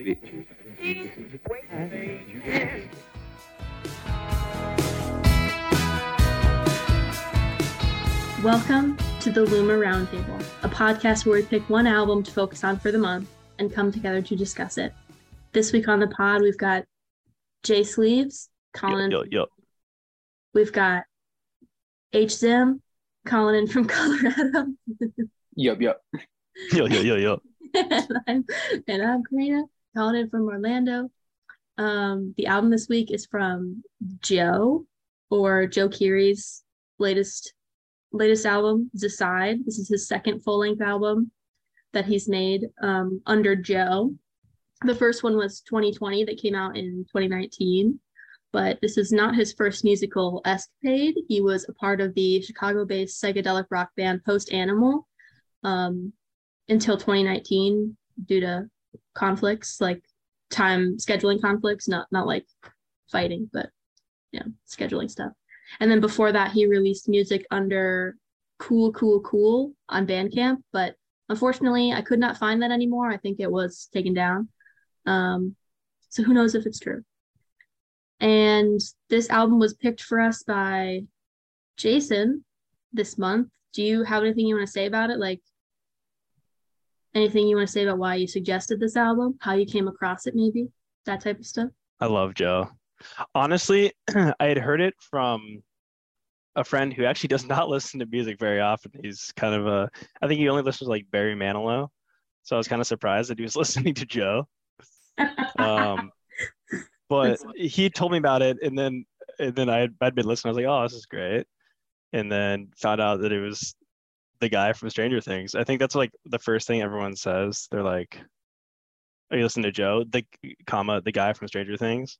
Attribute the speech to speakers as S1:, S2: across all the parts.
S1: Welcome to the Luma Roundtable, a podcast where we pick one album to focus on for the month and come together to discuss it. This week on the pod, we've got Jay Sleeves, Colin.
S2: Yo, yo, yo.
S1: We've got H Zim, calling in from Colorado.
S3: Yup, yup.
S2: Yo, yo, yo, yo.
S1: and I'm and I'm Karina, calling in from Orlando. Um, the album this week is from Djo or Joe Keery's latest latest album, Decide. This is his second full length album that he's made um, under Djo. The first one was 2020 that came out in 2019, but this is not his first musical escapade. He was a part of the Chicago based psychedelic rock band Post Animal um, until 2019 due to conflicts like time scheduling conflicts, not not like fighting, but yeah, scheduling stuff. And then before that, he released music under Cool Cool Cool on Bandcamp, but unfortunately, I could not find that anymore. I think it was taken down. Um, so who knows if it's true. And this album was picked for us by Jason this month. Do you have anything you want to say about it? Like anything you want to say about why you suggested this album, how you came across it, maybe that type of stuff?
S2: I love Joe. Honestly, I had heard it from a friend who actually does not listen to music very often. He's kind of a, I think he only listens to like Barry Manilow. So I was kind of surprised that he was listening to Joe. Um, but he told me about it, and then and then I had, I'd been listening. I was like, oh, this is great, and then found out that it was the guy from Stranger Things. I think that's like the first thing everyone says. They're like, "Are you listening to Djo?" The comma the guy from Stranger Things.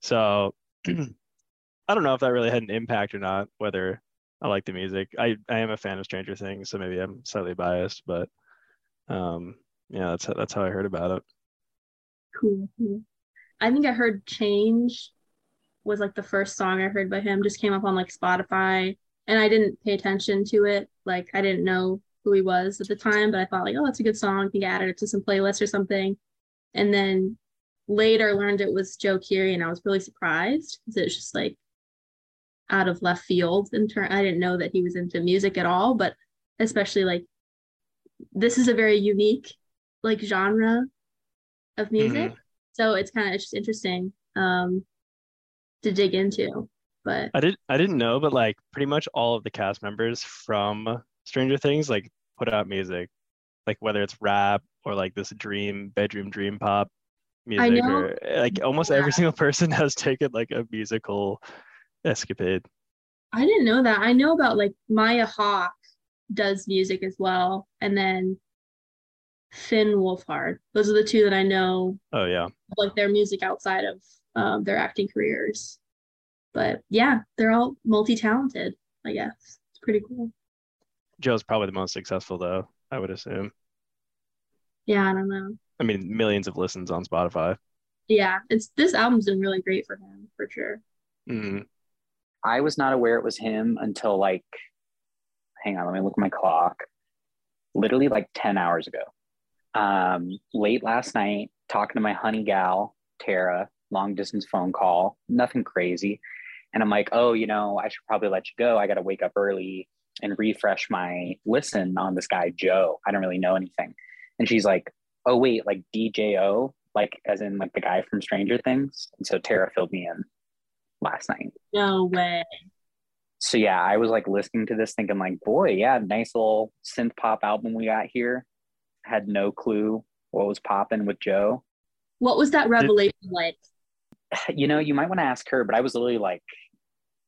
S2: So I don't know if that really had an impact or not. Whether I like the music, I I am a fan of Stranger Things, so maybe I'm slightly biased, but um, yeah, that's that's how I heard about it.
S1: Cool. I think I heard Change was like the first song I heard by him, just came up on like Spotify. And I didn't pay attention to it. Like I didn't know who he was at the time, but I thought like, oh, that's a good song. I I added it to some playlist or something. And then later learned it was Joe Keery and I was really surprised because it's just like out of left field in turn. I didn't know that he was into music at all, but especially like this is a very unique like genre of music.
S2: Mhm.
S1: So it's kind of just interesting um to dig into. But
S2: I did I didn't know, but like pretty much all of the cast members from Stranger Things like put out music, like whether it's rap or like this dream bedroom dream pop music,
S1: know.
S2: or like almost
S1: Yeah.
S2: every single person has taken like a musical escapade.
S1: I didn't know that. I know about like Maya Hawke does music as well, and then Finn Wolfhard. Those are the two that I know
S2: Oh yeah,
S1: like their music outside of um, their acting careers. But yeah, they're all multi-talented, I guess. It's pretty cool.
S2: Joe's probably the most successful though. I would assume.
S1: Yeah, I don't know.
S2: I mean, millions of listens on Spotify.
S1: Yeah, it's this album's been really great for him for sure.
S2: Mm.
S3: I was not aware it was him until like, hang on, let me look at my clock. Literally like 10 hours ago. Um, late last night, talking to my honey gal, Tara, long distance phone call, nothing crazy. And I'm like, oh, you know, I should probably let you go. I got to wake up early and refresh my listen on this guy, Joe. I don't really know anything. And she's like, oh, wait, like DJO, like as in like the guy from Stranger Things. And so Tara filled me in last night
S1: No way.
S3: so yeah, I was like listening to this thinking like, boy, yeah, nice little synth pop album we got here. Had no clue what was popping with Joe.
S1: What was that revelation like?
S3: You know, you might want to ask her, but I was literally like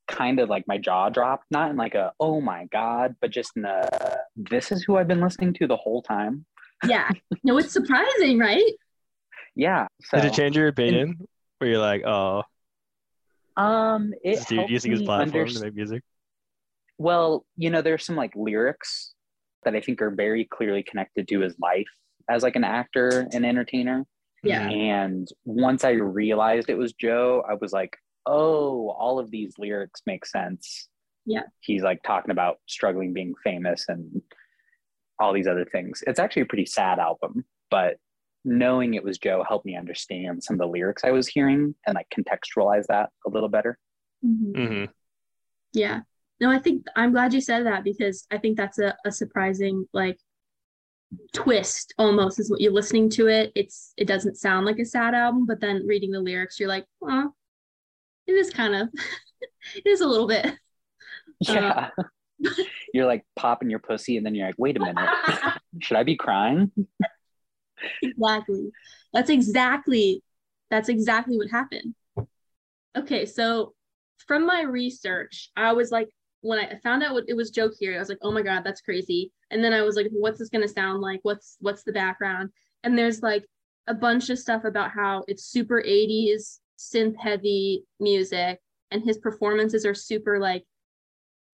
S3: kind of like my jaw dropped, not in like a oh my god, but just in a this is who I've been listening to the whole time.
S1: Yeah. No, it's surprising, right?
S3: Yeah. So
S2: Did it change your opinion? Where you're like, oh,
S3: um it
S2: this dude using his platform
S3: underst-
S2: to make music?
S3: Well, you know, there's some like lyrics that I think are very clearly connected to his life as like an actor and entertainer.
S1: Yeah.
S3: And once I realized it was Joe, I was like, oh, all of these lyrics make sense.
S1: Yeah.
S3: He's like talking about struggling being famous and all these other things. It's actually a pretty sad album, but knowing it was Joe helped me understand some of the lyrics I was hearing and like contextualize that a little better.
S1: Mhm.
S2: hmm
S1: Yeah. No, I think I'm glad you said that because I think that's a, a surprising like twist almost is what you're listening to it. It's it doesn't sound like a sad album, but then reading the lyrics, you're like, oh, it is kind of it is a little bit.
S3: Yeah. Um, you're like popping your pussy and then you're like, wait a minute, should I be crying?
S1: exactly. That's exactly that's exactly what happened. Okay, so from my research, I was like, when I found out what it was Joe Keery I was like, oh my god, that's crazy. And then I was like, what's this gonna sound like? What's what's the background? And there's like a bunch of stuff about how it's super 80s synth heavy music, and his performances are super like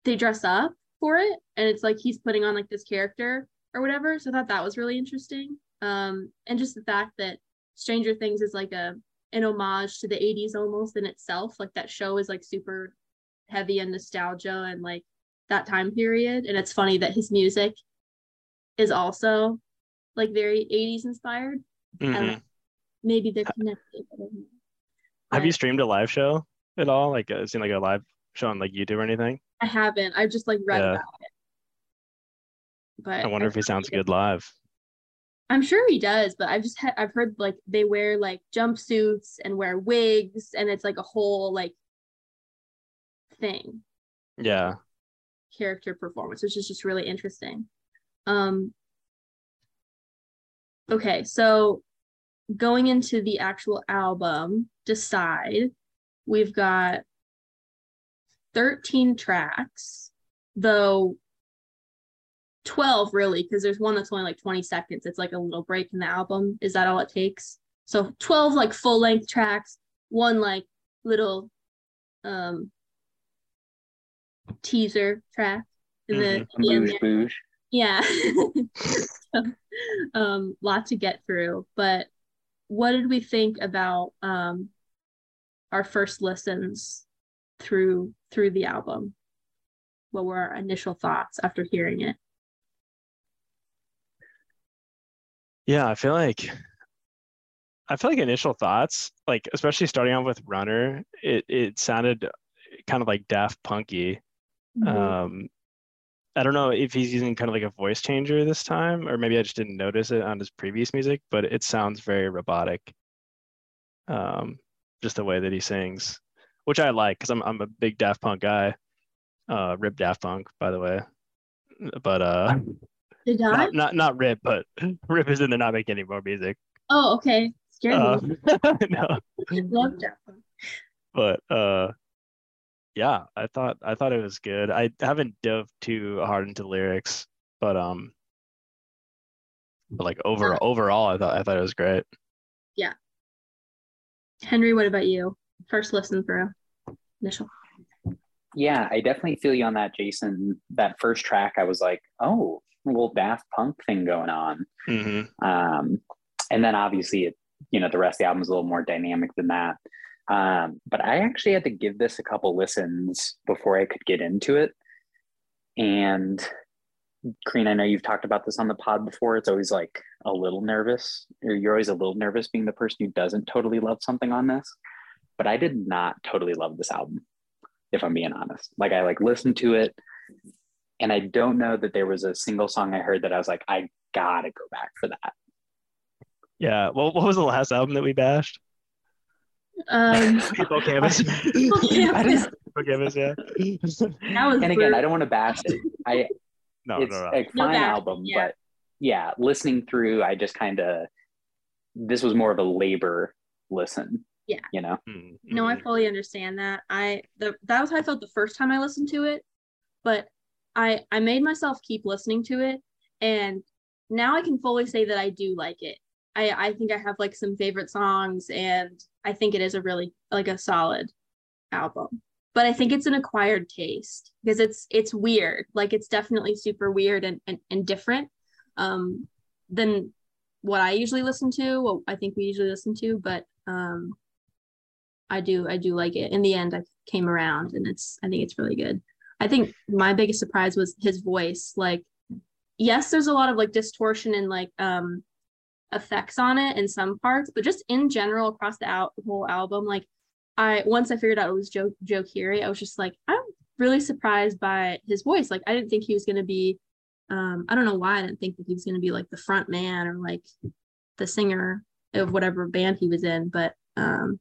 S1: they dress up for it, and it's like he's putting on like this character or whatever. So I thought that was really interesting. Um, and just the fact that Stranger Things is like a an homage to the 80s almost in itself. Like that show is like super heavy in nostalgia and like that time period. And it's funny that his music is also like very 80s inspired.
S2: Hmm
S1: know. Maybe they're connected. I.
S2: Have you streamed a live show at all? Like, uh, seen like a live show on like YouTube or anything?
S1: I haven't. I've just like read
S2: Yeah.
S1: about it. But
S2: I wonder if he sounds good live.
S1: I'm sure he does, but I've just had I've heard like they wear like jumpsuits and wear wigs and it's like a whole like thing.
S2: Yeah.
S1: character performance, which is just really interesting. Um, okay, so going into the actual album, Decide, we've got 13 tracks, though 12 really, because there's one that's only like 20 seconds. It's like a little break in the album. Is that all it takes? So 12 like full length tracks, one like little um teaser track in the,
S2: Mhm.
S3: Boosh, boosh.
S1: Yeah. So, um, lot to get through. But what did we think about um our first listens through through the album? What were our initial thoughts after hearing it?
S2: Yeah, I feel like I feel like initial thoughts, like especially starting off with Runner, it it sounded kind of like Daft Punky.
S1: Mhm.
S2: Um, I don't know if he's using kind of like a voice changer this time, or maybe I just didn't notice it on his previous music, but it sounds very robotic. Um, just the way that he sings, which I like because I'm I'm a big Daft Punk guy. Uh, Rip Daft Punk, by the way. But uh,
S1: Did I?
S2: not not not Rip, but Rip is in there not making any more music.
S1: Oh, okay. Scared
S2: Uh,
S1: me.
S2: no,
S1: Love Daft Punk.
S2: but uh, yeah, I thought I thought it was good. I haven't dove too hard into lyrics, but um, but like over overall, I thought I thought it was great. Yeah.
S1: Henry, what about you? First listen through. Initial.
S3: Yeah, I definitely feel you on that, Jason. That first track, I was like, oh, a little Daft Punk thing going on.
S2: hmm
S3: Um, and then obviously, it, you know, the rest of the album is a little more dynamic than that. Um, but I actually had to give this a couple listens before I could get into it. And Crean, I know you've talked about this on the pod before. It's always like a little nervous, you're always a little nervous being the person who doesn't totally love something on this. But I did not totally love this album, if I'm being honest. Like I like listened to it, and I don't know that there was a single song I heard that I was like, I gotta go back for that.
S2: Yeah. Well, what was the last album that we bashed?
S1: Um,
S2: People Canvas.
S1: Canvas.
S2: I Canvas. Yeah.
S1: that was
S3: And again,
S1: brutal.
S3: I don't want to bash it. I
S2: no,
S3: it's
S2: no, no.
S3: a fine
S1: bashing,
S3: album,
S1: yeah.
S3: but yeah, listening through, I just kind of this was more of a labor listen.
S1: Yeah.
S3: you know.
S2: Mm,
S1: No, I
S2: mhm.
S1: fully understand that. I the that was how I felt the first time I listened to it, but I I made myself keep listening to it, and now I can fully say that I do like it. I I think I have like some favorite songs, and I think it is a really like a solid album. But I think it's an acquired taste because it's it's weird. Like it's definitely super weird and and, and different um than what I usually listen to, what I think we usually listen to, but um I do I do like it. In the end I came around and it's I think it's really good. I think my biggest surprise was his voice. Like yes, there's a lot of like distortion and like um effects on it in some parts, but just in general across the, whole album, like I once I figured out it was Joe Joe Keery, I was just like, I'm really surprised by his voice. Like I didn't think he was gonna be um I don't know why I didn't think that he was gonna be like the front man or like the singer of whatever band he was in, but um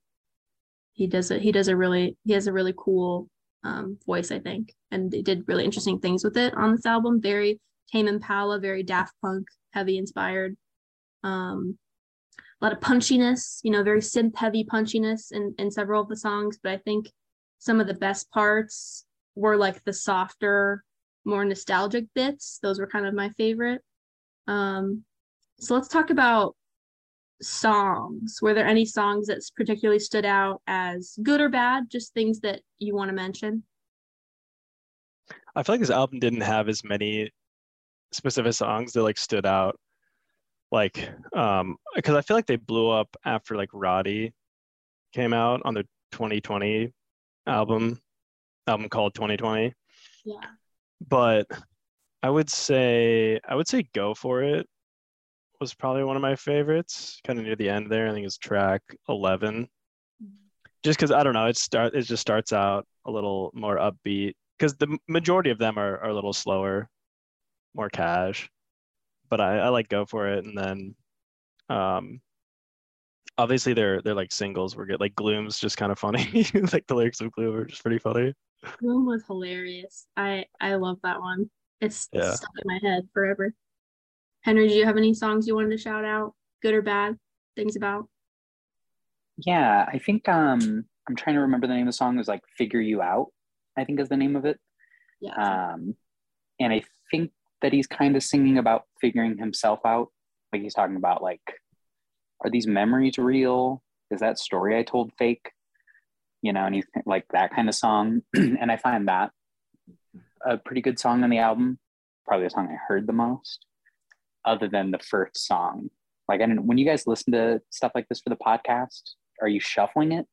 S1: he does it he does a really he has a really cool um voice, I think. And they did really interesting things with it on this album. Very Tame Impala, very Daft Punk heavy inspired. Um a lot of punchiness, you know, very synth heavy punchiness in, in several of the songs. But I think some of the best parts were like the softer, more nostalgic bits. Those were kind of my favorite. Um, so let's talk about songs. Were there any songs that particularly stood out as good or bad? Just things that you want to mention?
S2: I feel like this album didn't have as many specific songs that like stood out like um because I feel like they blew up after like Roddy came out on the 2020 album album called 2020.
S1: Yeah.
S2: But I would say I would say Go For It was probably one of my favorites, kind of near the end there. I think it's track 11. Just because I don't know, it start it just starts out a little more upbeat because the majority of them are, are a little slower, more cash but I, I like go for it. And then, um, obviously they're they're like singles. We're good. Like Gloom's just kind of funny. like the lyrics of Gloom are just pretty funny.
S1: Gloom was hilarious. I I love that one. It's
S2: Yeah.
S1: stuck in my head forever. Henry, do you have any songs you wanted to shout out, good or bad, things about?
S3: Yeah, I think um I'm trying to remember the name of the song. It was like Figure You Out, I think is the name of it.
S1: Yeah.
S3: Um and I think that he's kind of singing about figuring himself out. Like he's talking about like, are these memories real? Is that story I told fake? You know, and he's like that kind of song. and I find that a pretty good song on the album. Probably the song I heard the most, other than the first song. Like, I don't, when you guys listen to stuff like this for the podcast, are you shuffling it?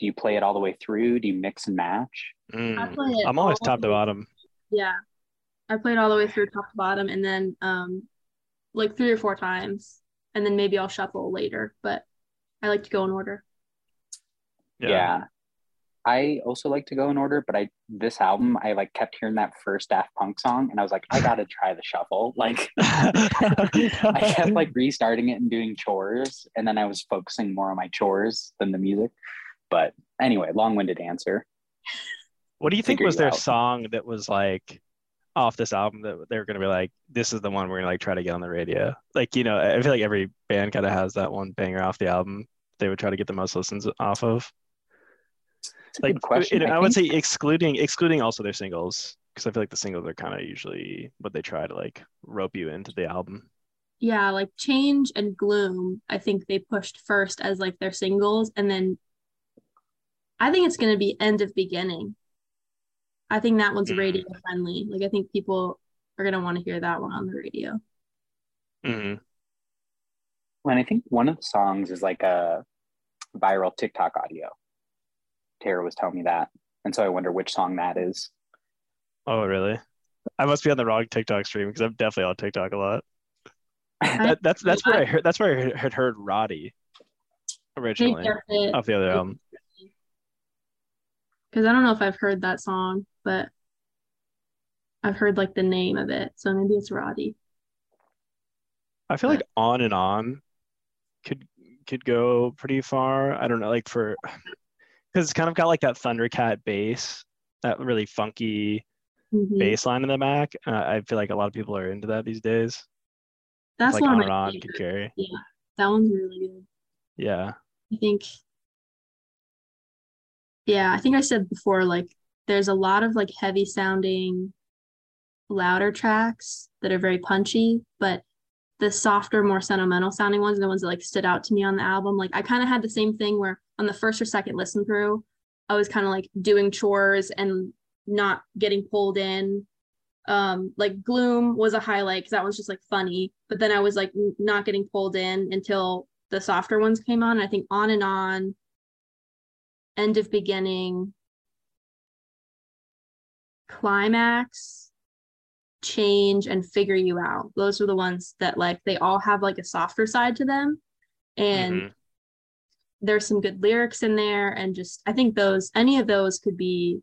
S3: Do you play it all the way through? Do you mix and match?
S1: I
S2: Mm.
S1: play it
S2: I'm always top to bottom.
S1: Yeah. I played all the way through top to bottom and then um like three or four times. And then maybe I'll shuffle later, but I like to go in order.
S3: yeah. I also like to go in order, but I this album I like kept hearing that first Daft Punk song and I was like, I gotta try the shuffle. Like I kept like restarting it and doing chores, and then I was focusing more on my chores than the music. But anyway, long-winded answer.
S2: What do you think
S3: figure
S2: was their
S3: out.
S2: song that was like off this album that they're gonna be like, this is the one we're gonna like try to get on the radio? Like, you know, I feel like every band kind of has that one banger off the album they would try to get the most listens off of.
S3: It's a
S2: Like,
S3: good question.
S2: it- I,
S3: I,
S2: would say excluding excluding also their singles because I feel like the singles are kind of usually what they try to like rope you into the album.
S1: Yeah, like Change and Gloom, I think they pushed first as like their singles, and then I think it's gonna be End of Beginning. I think that one's
S2: Mm.
S1: radio friendly. Like I think people are gonna want to hear that one on the radio.
S2: hmm
S3: when I think one of the songs is like a viral TikTok audio. Tara was telling me that, and so I wonder which song that is.
S2: Oh, really? I must be on the wrong TikTok stream because I'm definitely on TikTok a lot. That, that's that's where I heard that's where I had heard Roddy originally off the other album.
S1: Because I don't know if I've heard that song, but I've heard like the name of it. So maybe it's Roddy.
S2: I feel like on and on could could go pretty far. I don't know, like for because it's kind of got like that Thundercat bass, that really funky
S1: Mhm.
S2: bass line in the back. Uh, I feel like a lot of people are into that these days.
S1: That's
S2: like
S1: one
S2: on and on could carry.
S1: Yeah, that one's really good.
S2: Yeah.
S1: I think, yeah, I think I said before, like, there's a lot of like heavy sounding, louder tracks that are very punchy, but the softer, more sentimental sounding ones are the ones that like stood out to me on the album. Like, I kind of had the same thing where on the first or second listen through, I was kind of like doing chores and not getting pulled in. Um, like Gloom was a highlight because that was just like funny, but then I was like not getting pulled in until the softer ones came on. I think on and on, end of beginning, climax, Change and Figure You Out. Those are the ones that like they all have like a softer side to them. And
S2: Mhm.
S1: there's some good lyrics in there and just I think those any of those could be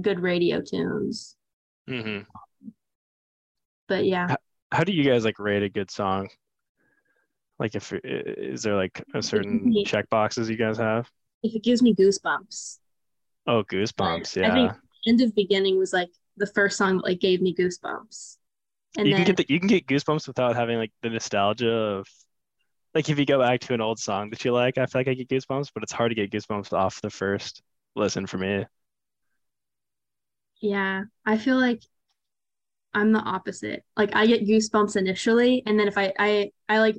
S1: good radio tunes.
S2: Mhm.
S1: But yeah.
S2: How do you guys like rate a good song? Like, if is there like a certain
S1: me-
S2: check boxes you guys have?
S1: If it gives me goosebumps.
S2: Oh, Goosebumps.
S1: I
S2: Yeah.
S1: think End of Beginning was like the first song that like gave me goosebumps. And
S2: you
S1: then
S2: can get the, you can get goosebumps without having like the nostalgia of like if you go back to an old song that you like, I feel like I get goosebumps, but it's hard to get goosebumps off the first listen for me.
S1: Yeah, I feel like I'm the opposite. Like I get goosebumps initially, and then if I I I like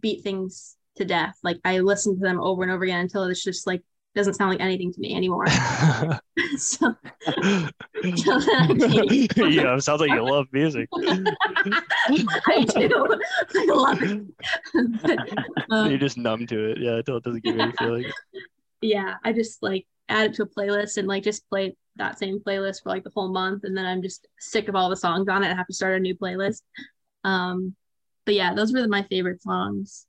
S1: beat things to death. Like I listen to them over and over again until it's just like doesn't sound like anything to me anymore. so
S2: yeah,
S1: I
S2: it sounds like you love music.
S1: I do. I love it. Um,
S2: You're just numb to it. Yeah, until it doesn't give you any feeling.
S1: yeah, I just like add it to a playlist and like just play that same playlist for like the whole month, and then I'm just sick of all the songs on it. I have to start a new playlist. Um, but yeah, those were my favorite songs.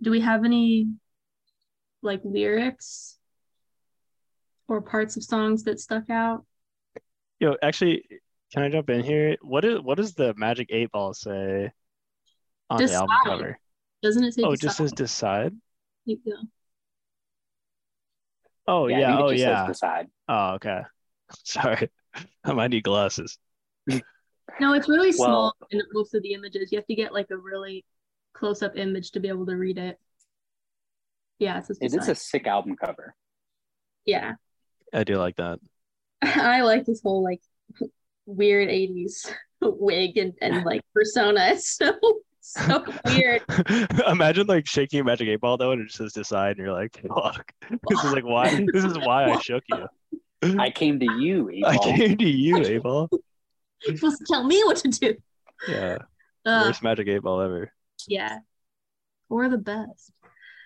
S1: Do we have any like lyrics or parts of songs that stuck out?
S2: Yo, actually, can I jump in here? What is what does the Magic Eight Ball say on the album cover?
S1: Doesn't it say?
S2: Oh, it just says
S1: Decide?
S2: decide.
S1: Yeah.
S2: Oh
S3: I
S2: yeah,
S3: think it
S2: oh
S3: just
S2: yeah.
S3: Says decide.
S2: Oh okay. Sorry, I might need glasses.
S1: No, it's really small in most of the images. You have to get like a really close up image to be able to read it. Yeah, it says
S3: It is a sick album cover.
S1: yeah.
S2: I do like that.
S1: I like this whole like weird 80s wig and, and like persona. It's so so weird.
S2: Imagine like shaking a Magic Eight Ball though, and it just says decide, and you're like, fuck. This is like why. This is why I shook you.
S3: I came to you,
S2: I
S3: Eight Ball.
S2: came to you, Eight Ball.
S1: You're supposed to tell me what to do.
S2: Yeah,
S1: Uh,
S2: worst Magic Eight Ball ever,
S1: yeah. Or the best.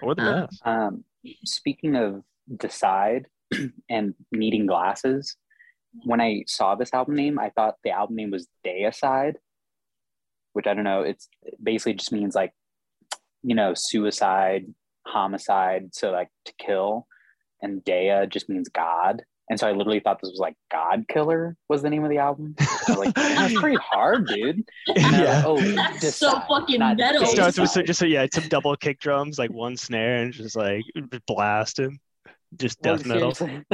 S2: or the
S1: Um,
S2: best.
S3: Um, speaking of decide and needing glasses, when I saw this album name, I thought the album name was Deicide, which I don't know. It's it basically just means like, you know, suicide, homicide. So like to kill, and Dea just means God. And so I literally thought this was like God Killer was the name of the album. I was like, that's pretty hard, dude. And
S2: Yeah.
S3: like, oh,
S1: That's so fucking metal.
S2: It starts with so, just so yeah, it's some double kick drums, like one snare, and just like blast him, just
S3: Well,
S2: death metal.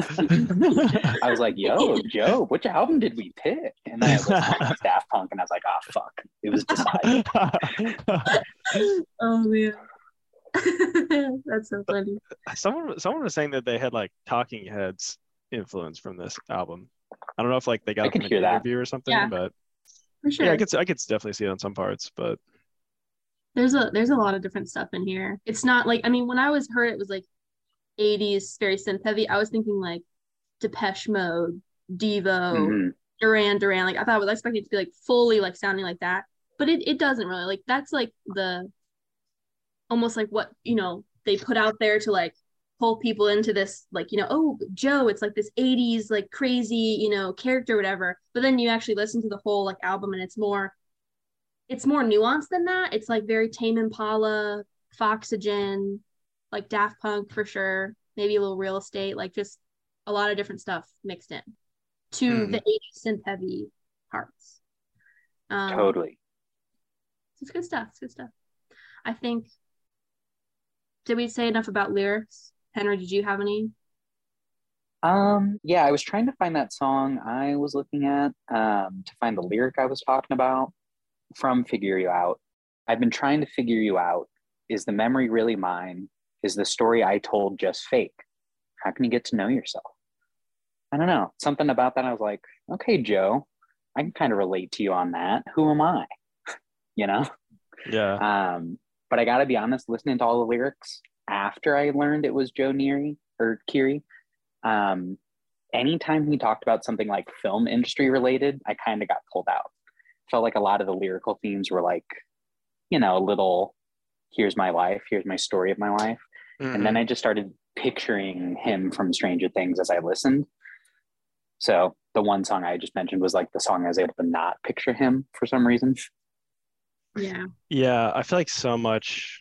S3: I was like, yo, Joe, which album did we pick? And then I was like, Daft Punk and I was like, oh, fuck. It was decided.
S1: oh man. That's so funny.
S2: someone someone was saying that they had like Talking Heads influence from this album. I don't know if like they got
S3: I
S2: it from
S3: could
S2: an
S3: hear that.
S2: interview or something,
S1: Yeah.
S2: but
S1: For sure.
S2: yeah, I could I could definitely see it on some parts, but
S1: there's a there's a lot of different stuff in here. It's not like I mean when I was heard it was like 80s very synth heavy. I was thinking like Depeche Mode, Devo,
S3: Mhm.
S1: Duran Duran. Like I thought I was expecting it to be like fully like sounding like that, but it it doesn't really. Like that's like the almost like what you know they put out there to like pull people into this like you know oh Joe it's like this 80s like crazy you know character whatever. But then you actually listen to the whole like album and it's more it's more nuanced than that. It's like very Tame Impala, Foxygen, like Daft Punk for sure. Maybe a little real estate, like just a lot of different stuff mixed in to
S2: Mhm.
S1: the 80s synth heavy parts. Um,
S3: Totally.
S1: It's good stuff. It's good stuff. I think. Did we say enough about lyrics? Henry, did you have any?
S3: Um, yeah, I was trying to find that song I was looking at um, to find the lyric I was talking about from Figure You Out. I've been trying to figure you out. Is the memory really mine? Is the story I told just fake? How can you get to know yourself? I don't know. Something about that. I was like, okay, Joe, I can kind of relate to you on that. Who am I? you know?
S2: yeah.
S3: Um, but I gotta be honest, listening to all the lyrics after I learned it was Joe Neary or Kiri, um, anytime he talked about something like film industry related, I kind of got pulled out. Felt like a lot of the lyrical themes were like, you know, a little, here's my life, here's my story of my life. And then I just started picturing him from Stranger Things as I listened. So the one song I just mentioned was like the song I was able to not picture him for some reason.
S1: Yeah.
S2: Yeah, I feel like so much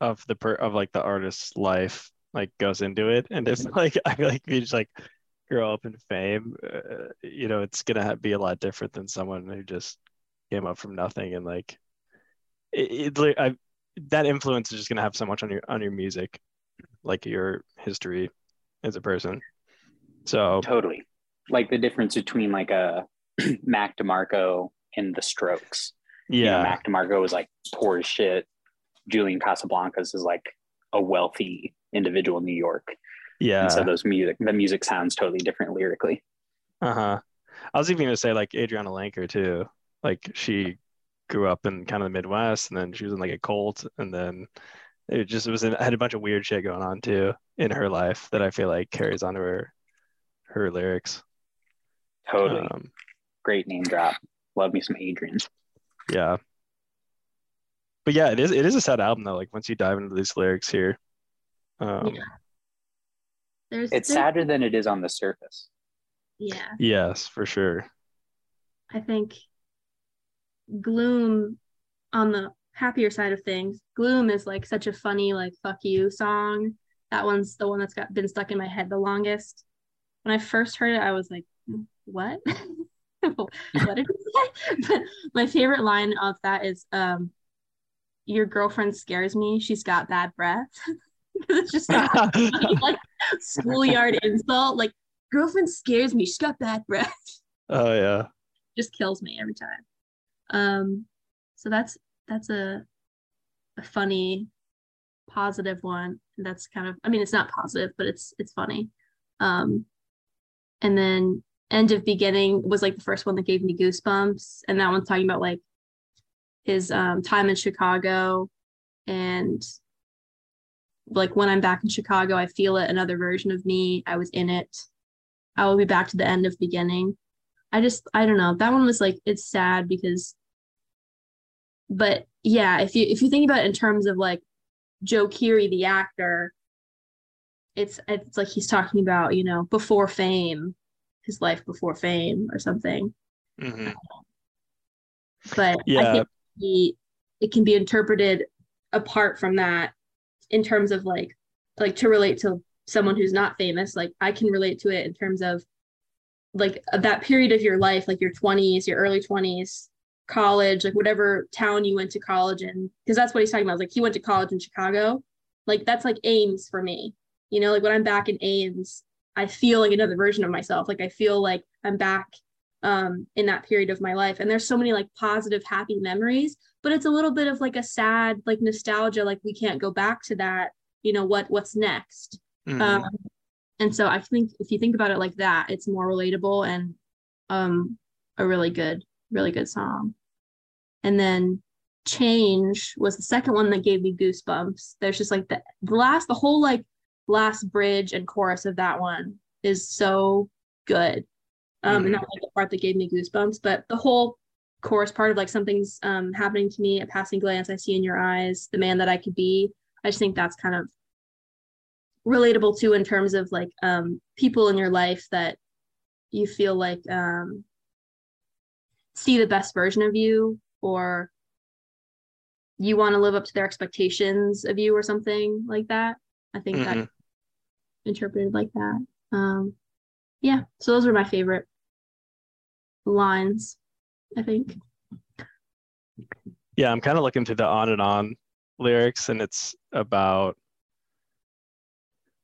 S2: of the per of like the artist's life like goes into it, and it's like I feel like if you just like grow up in fame, uh, you know, it's gonna be a lot different than someone who just came up from nothing and like it. it I, that influence is just gonna have so much on your on your music, like your history as a person. So
S3: Totally. Like the difference between like a Mac DeMarco and the Strokes. You know,
S2: yeah,
S3: Mac DeMarco was like poor as shit. Julian Casablancas is like a wealthy individual in New York.
S2: yeah.
S3: And so those music the music sounds totally different lyrically.
S2: Uh huh. I was even gonna say like Adrianne Lenker too. Like she grew up in kind of the Midwest, and then she was in like a cult, and then it just was in, had a bunch of weird shit going on too in her life that I feel like carries on to her her lyrics.
S3: Totally.
S2: Um,
S3: Great name drop. Love me some Adrianne.
S2: yeah. But yeah, it is it is a sad album though. Like once you dive into these lyrics here, um,
S1: Yeah. There's
S3: It's
S1: there's-
S3: sadder than it is on the surface.
S1: Yeah.
S2: yes, for sure.
S1: I think gloom on the happier side of things, gloom is like such a funny, like fuck you song. That one's the one that's got been stuck in my head the longest. When I first heard it, I was like, what? what did he say? But my favorite line of that is um your girlfriend scares me. She's got bad breath. it's just funny, like schoolyard insult. Like girlfriend scares me. She's got bad breath
S2: oh yeah.
S1: just kills me every time. Um, so that's that's a a funny, positive one. That's kind of I mean it's not positive, but it's it's funny. Um, and then end of beginning was like the first one that gave me goosebumps, and that one's talking about like his um time in Chicago and like when I'm back in Chicago, I feel it, another version of me. I was in it. I will be back to the end of beginning. I just I don't know. That one was like it's sad because but yeah, if you if you think about it in terms of like Joe Keery the actor, it's it's like he's talking about, you know, before fame, his life before fame or something.
S2: hmm
S1: But I
S2: Yeah.
S1: think he it can be interpreted apart from that in terms of like like to relate to someone who's not famous. Like I can relate to it in terms of like that period of your life, like your 20s, your early 20s, college, like whatever town you went to college in, because that's what he's talking about. Like he went to college in Chicago. Like that's like Ames for me. You know, like when I'm back in Ames, I feel like another version of myself. Like I feel like I'm back um in that period of my life. And there's so many like positive, happy memories, but it's a little bit of like a sad, like nostalgia, like we can't go back to that. You know, what what's next?
S2: Mhm.
S1: Um, and so I think if you think about it like that, it's more relatable and um, a really good, really good song. And then Change was the second one that gave me goosebumps. There's just like the, the last, the whole like last bridge and chorus of that one is so good. Um,
S2: Mhm.
S1: and that's like the part that gave me goosebumps. But the whole chorus part of like something's um, happening to me, a passing glance I see in your eyes, the man that I could be. I just think that's kind of relatable too in terms of like um people in your life that you feel like um see the best version of you or you want to live up to their expectations of you or something like that i think that
S2: Mhm.
S1: interpreted like that um yeah so those were my favorite lines i think
S2: Yeah, I'm kind of looking through the on and on lyrics, and it's about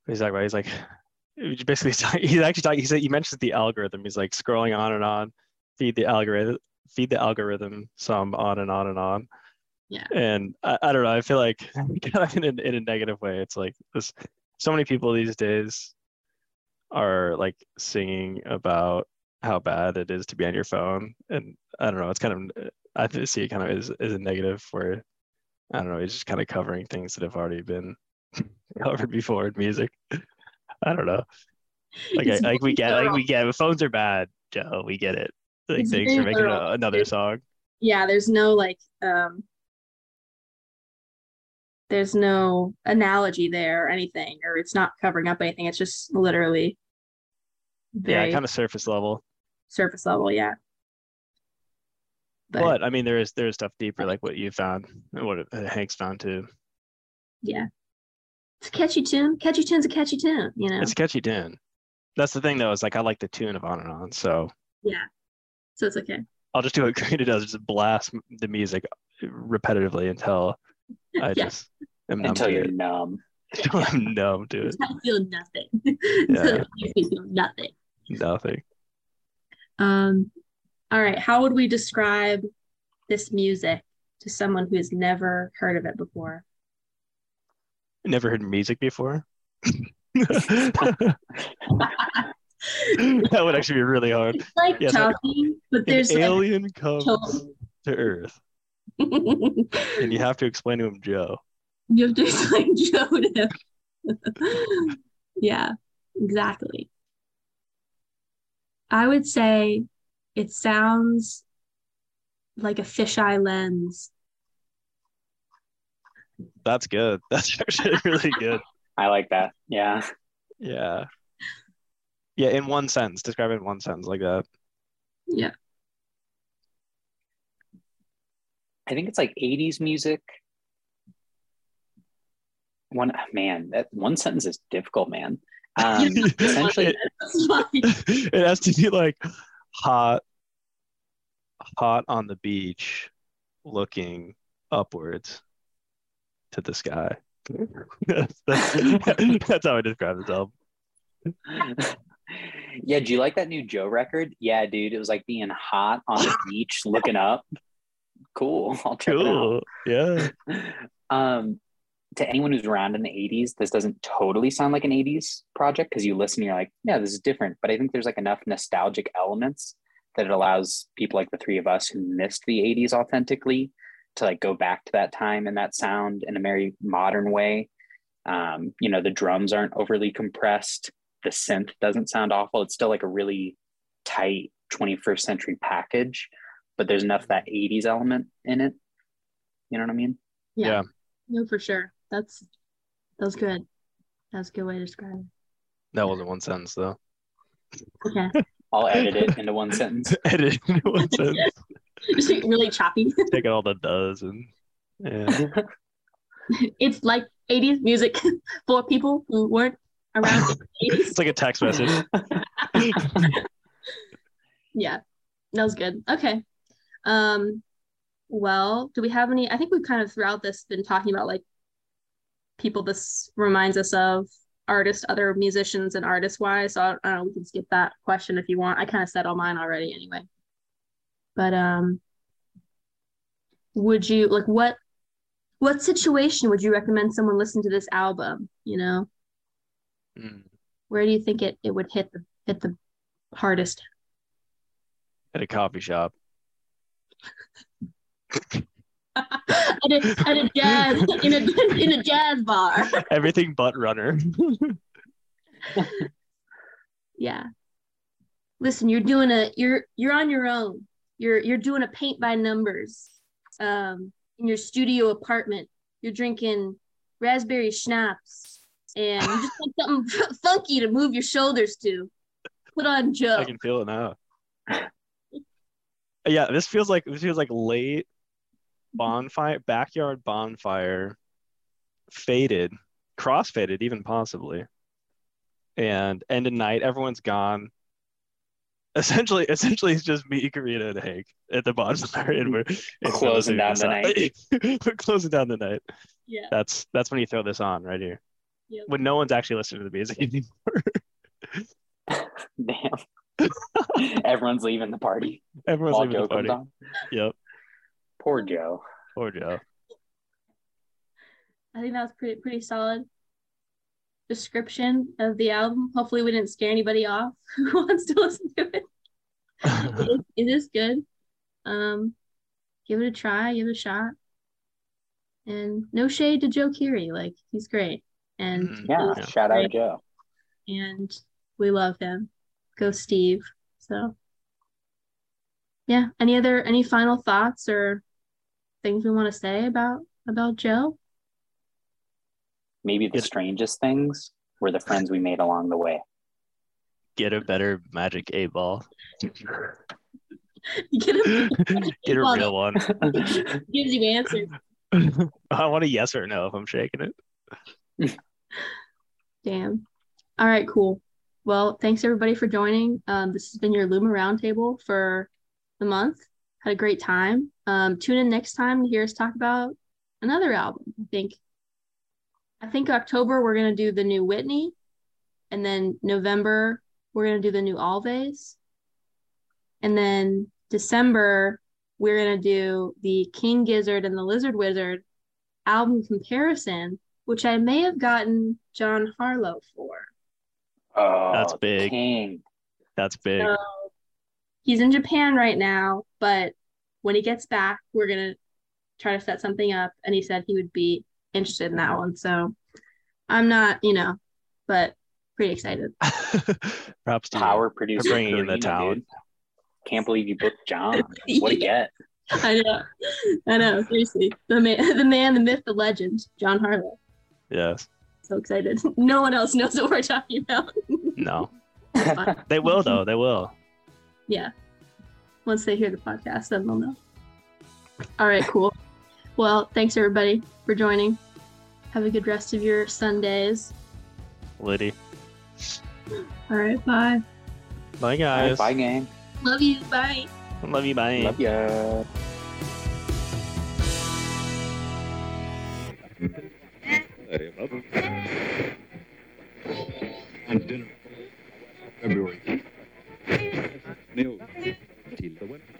S2: what he's talking about. He's like, he's basically talking, he's actually talking. He said he mentions the algorithm. He's like scrolling on and on, feed the algorithm, feed the algorithm some on and on and on.
S1: yeah
S2: And I, I don't know. I feel like kind of in a, in a negative way. It's like this. So many people these days are like singing about how bad it is to be on your phone, and I don't know. It's kind of I see it kind of as, as a negative where I don't know. It's just kind of covering things that have already been covered before in music. I don't know. Like I, like we get like we get phones are bad, Joe. We get it. Like
S1: It's
S2: thanks for making a, another song.
S1: yeah there's no like um there's no analogy there or anything or it's not covering up anything it's just literally very
S2: Yeah, kind of surface level.
S1: Surface level, yeah. But,
S2: But I mean, there is there's stuff deeper, like what you found and what uh, Hank's found too.
S1: yeah, it's a catchy tune. Catchy tune's a catchy tune, you know.
S2: It's a catchy tune. That's the thing though, is like I like the tune of On and On, so
S1: yeah, so it's okay.
S2: I'll just do what Karina does, just blast the music repetitively until I
S1: Yeah.
S2: just am numb
S3: Until
S2: to
S3: you're
S2: it.
S3: numb.
S2: Until I'm numb to it.
S1: I feel nothing.
S2: Yeah.
S1: so it makes me feel nothing.
S2: Nothing.
S1: Um, all right. How would we describe this music to someone who has never heard of it before?
S2: Never heard music before. that would actually be really hard.
S1: It's like
S2: Yeah,
S1: talking, but
S2: An
S1: there's like
S2: alien comes to Earth, and you have to explain to him Joe.
S1: You have to explain Joe to him. yeah, exactly. I would say it sounds like a fisheye lens.
S2: That's good. That's actually really good.
S3: I like that. Yeah.
S2: Yeah. Yeah, in one sentence. Describe it in one sentence like that.
S1: Yeah.
S3: I think it's like 80s music. One man, that one sentence is difficult, man. Um, essentially,
S1: fine.
S2: it has to be like hot, hot on the beach, looking upwards to the sky. that's, that's, that's how I describe this album.
S3: yeah, do you like that new Joe record? Yeah, dude, it was like being hot on the beach looking up. Cool. I'll check it out.
S2: Cool. Yeah.
S3: Um, to anyone who's around in the 80s, this doesn't totally sound like an 80s project because you listen, you're like, yeah, this is different. But I think there's like enough nostalgic elements that it allows people like the three of us who missed the 80s authentically to like go back to that time and that sound in a very modern way. Um, you know, the drums aren't overly compressed, the synth doesn't sound awful. It's still like a really tight 21st century package, but there's enough of that 80s element in it. You know what I mean?
S1: Yeah.
S2: Yeah.
S1: No, for sure. That's that was good. That's a good way to describe it.
S2: That wasn't one sentence though.
S1: Okay.
S3: I'll edit it into one sentence.
S2: Edit in one sentence.
S1: Just like really choppy.
S2: Take out all the does and yeah.
S1: it's like 80s music for people who weren't around in the 80s.
S2: It's like a text message.
S1: Yeah. That was good. Okay. Um well, do we have any I think we've kind of throughout this been talking about like people this reminds us of artists, other musicians and artists wise. So I, know, we can skip that question if you want. I kind of said all mine already anyway. But um would you like what what situation would you recommend someone listen to this album, you know?
S2: Mm.
S1: Where do you think it it would hit the hit the hardest?
S2: At a coffee shop.
S1: at, a, at a jazz in a in a jazz bar.
S2: Everything but runner.
S1: Yeah. Listen, you're doing a you're you're on your own. You're you're doing a paint by numbers. Um in your studio apartment. You're drinking raspberry schnapps and you just want something funky to move your shoulders to. Put on Joe.
S2: I can feel it now. yeah, this feels like this feels like late bonfire, backyard bonfire, faded, cross-faded, even possibly. And end of night, everyone's gone. Essentially, essentially, it's just me, Karina, and Hank at the bonfire, and we're and
S3: Closing down the
S2: night. we're closing down the night.
S1: Yeah.
S2: That's that's when you throw this on right here.
S1: Yep.
S2: When no one's actually listening to the music anymore.
S3: Damn. Everyone's leaving the party.
S2: Everyone's
S3: while
S2: leaving the party.
S3: on.
S2: Yep.
S3: Poor Joe.
S2: Poor Joe.
S1: I think that was pretty pretty solid description of the album. Hopefully we didn't scare anybody off who wants to listen to it. It is, it is good. Um give it a try, give it a shot. And no shade to Joe Keery. Like he's great. And.
S3: Yeah,
S2: Yeah.
S3: shout out Joe.
S1: and we love him. Go Steve. So yeah. Any other any final thoughts or things we want to say about about Joe?
S3: Maybe the strangest things were the friends we made along the way.
S2: Get a better magic eight ball.
S1: Get a
S2: Get a real one.
S1: gives you answers.
S2: I want a yes or no if I'm shaking it.
S1: Damn. All right, cool. Well, thanks everybody for joining. Um, this has been your Luma Roundtable for the month. Had a great time. Um, tune in next time to hear us talk about another album. I think. I think October we're gonna do the new Whitney, and then November we're gonna do the new Alves, and then December we're gonna do the King Gizzard and the Lizard Wizard album comparison, which I may have gotten John Harlow for.
S3: Oh,
S2: That's big.
S3: King.
S2: That's big.
S1: So he's in Japan right now, but when he gets back, we're gonna try to set something up. And he said he would be interested in that one. So I'm not, you know, but pretty excited.
S2: Props to you.
S3: Power producer.
S2: bringing in the
S3: Karina,
S2: talent.
S3: dude. Can't believe you booked John. What a get.
S1: I know, I know. Seriously, the man, the man, the myth, the legend, John Harlow.
S2: Yes.
S1: So excited. No one else knows what we're talking about.
S2: No. They will though. They will.
S1: Yeah. Once they hear the podcast, then they'll know. All right, cool. Well, thanks everybody for joining. Have a good rest of your Sundays.
S2: Liddy.
S1: All right, bye.
S2: Bye
S3: All
S2: guys.
S3: right, bye, gang.
S1: Love you. Bye.
S2: Love you. Bye.
S3: Love ya.
S4: and dinner. February. Neu. Til the til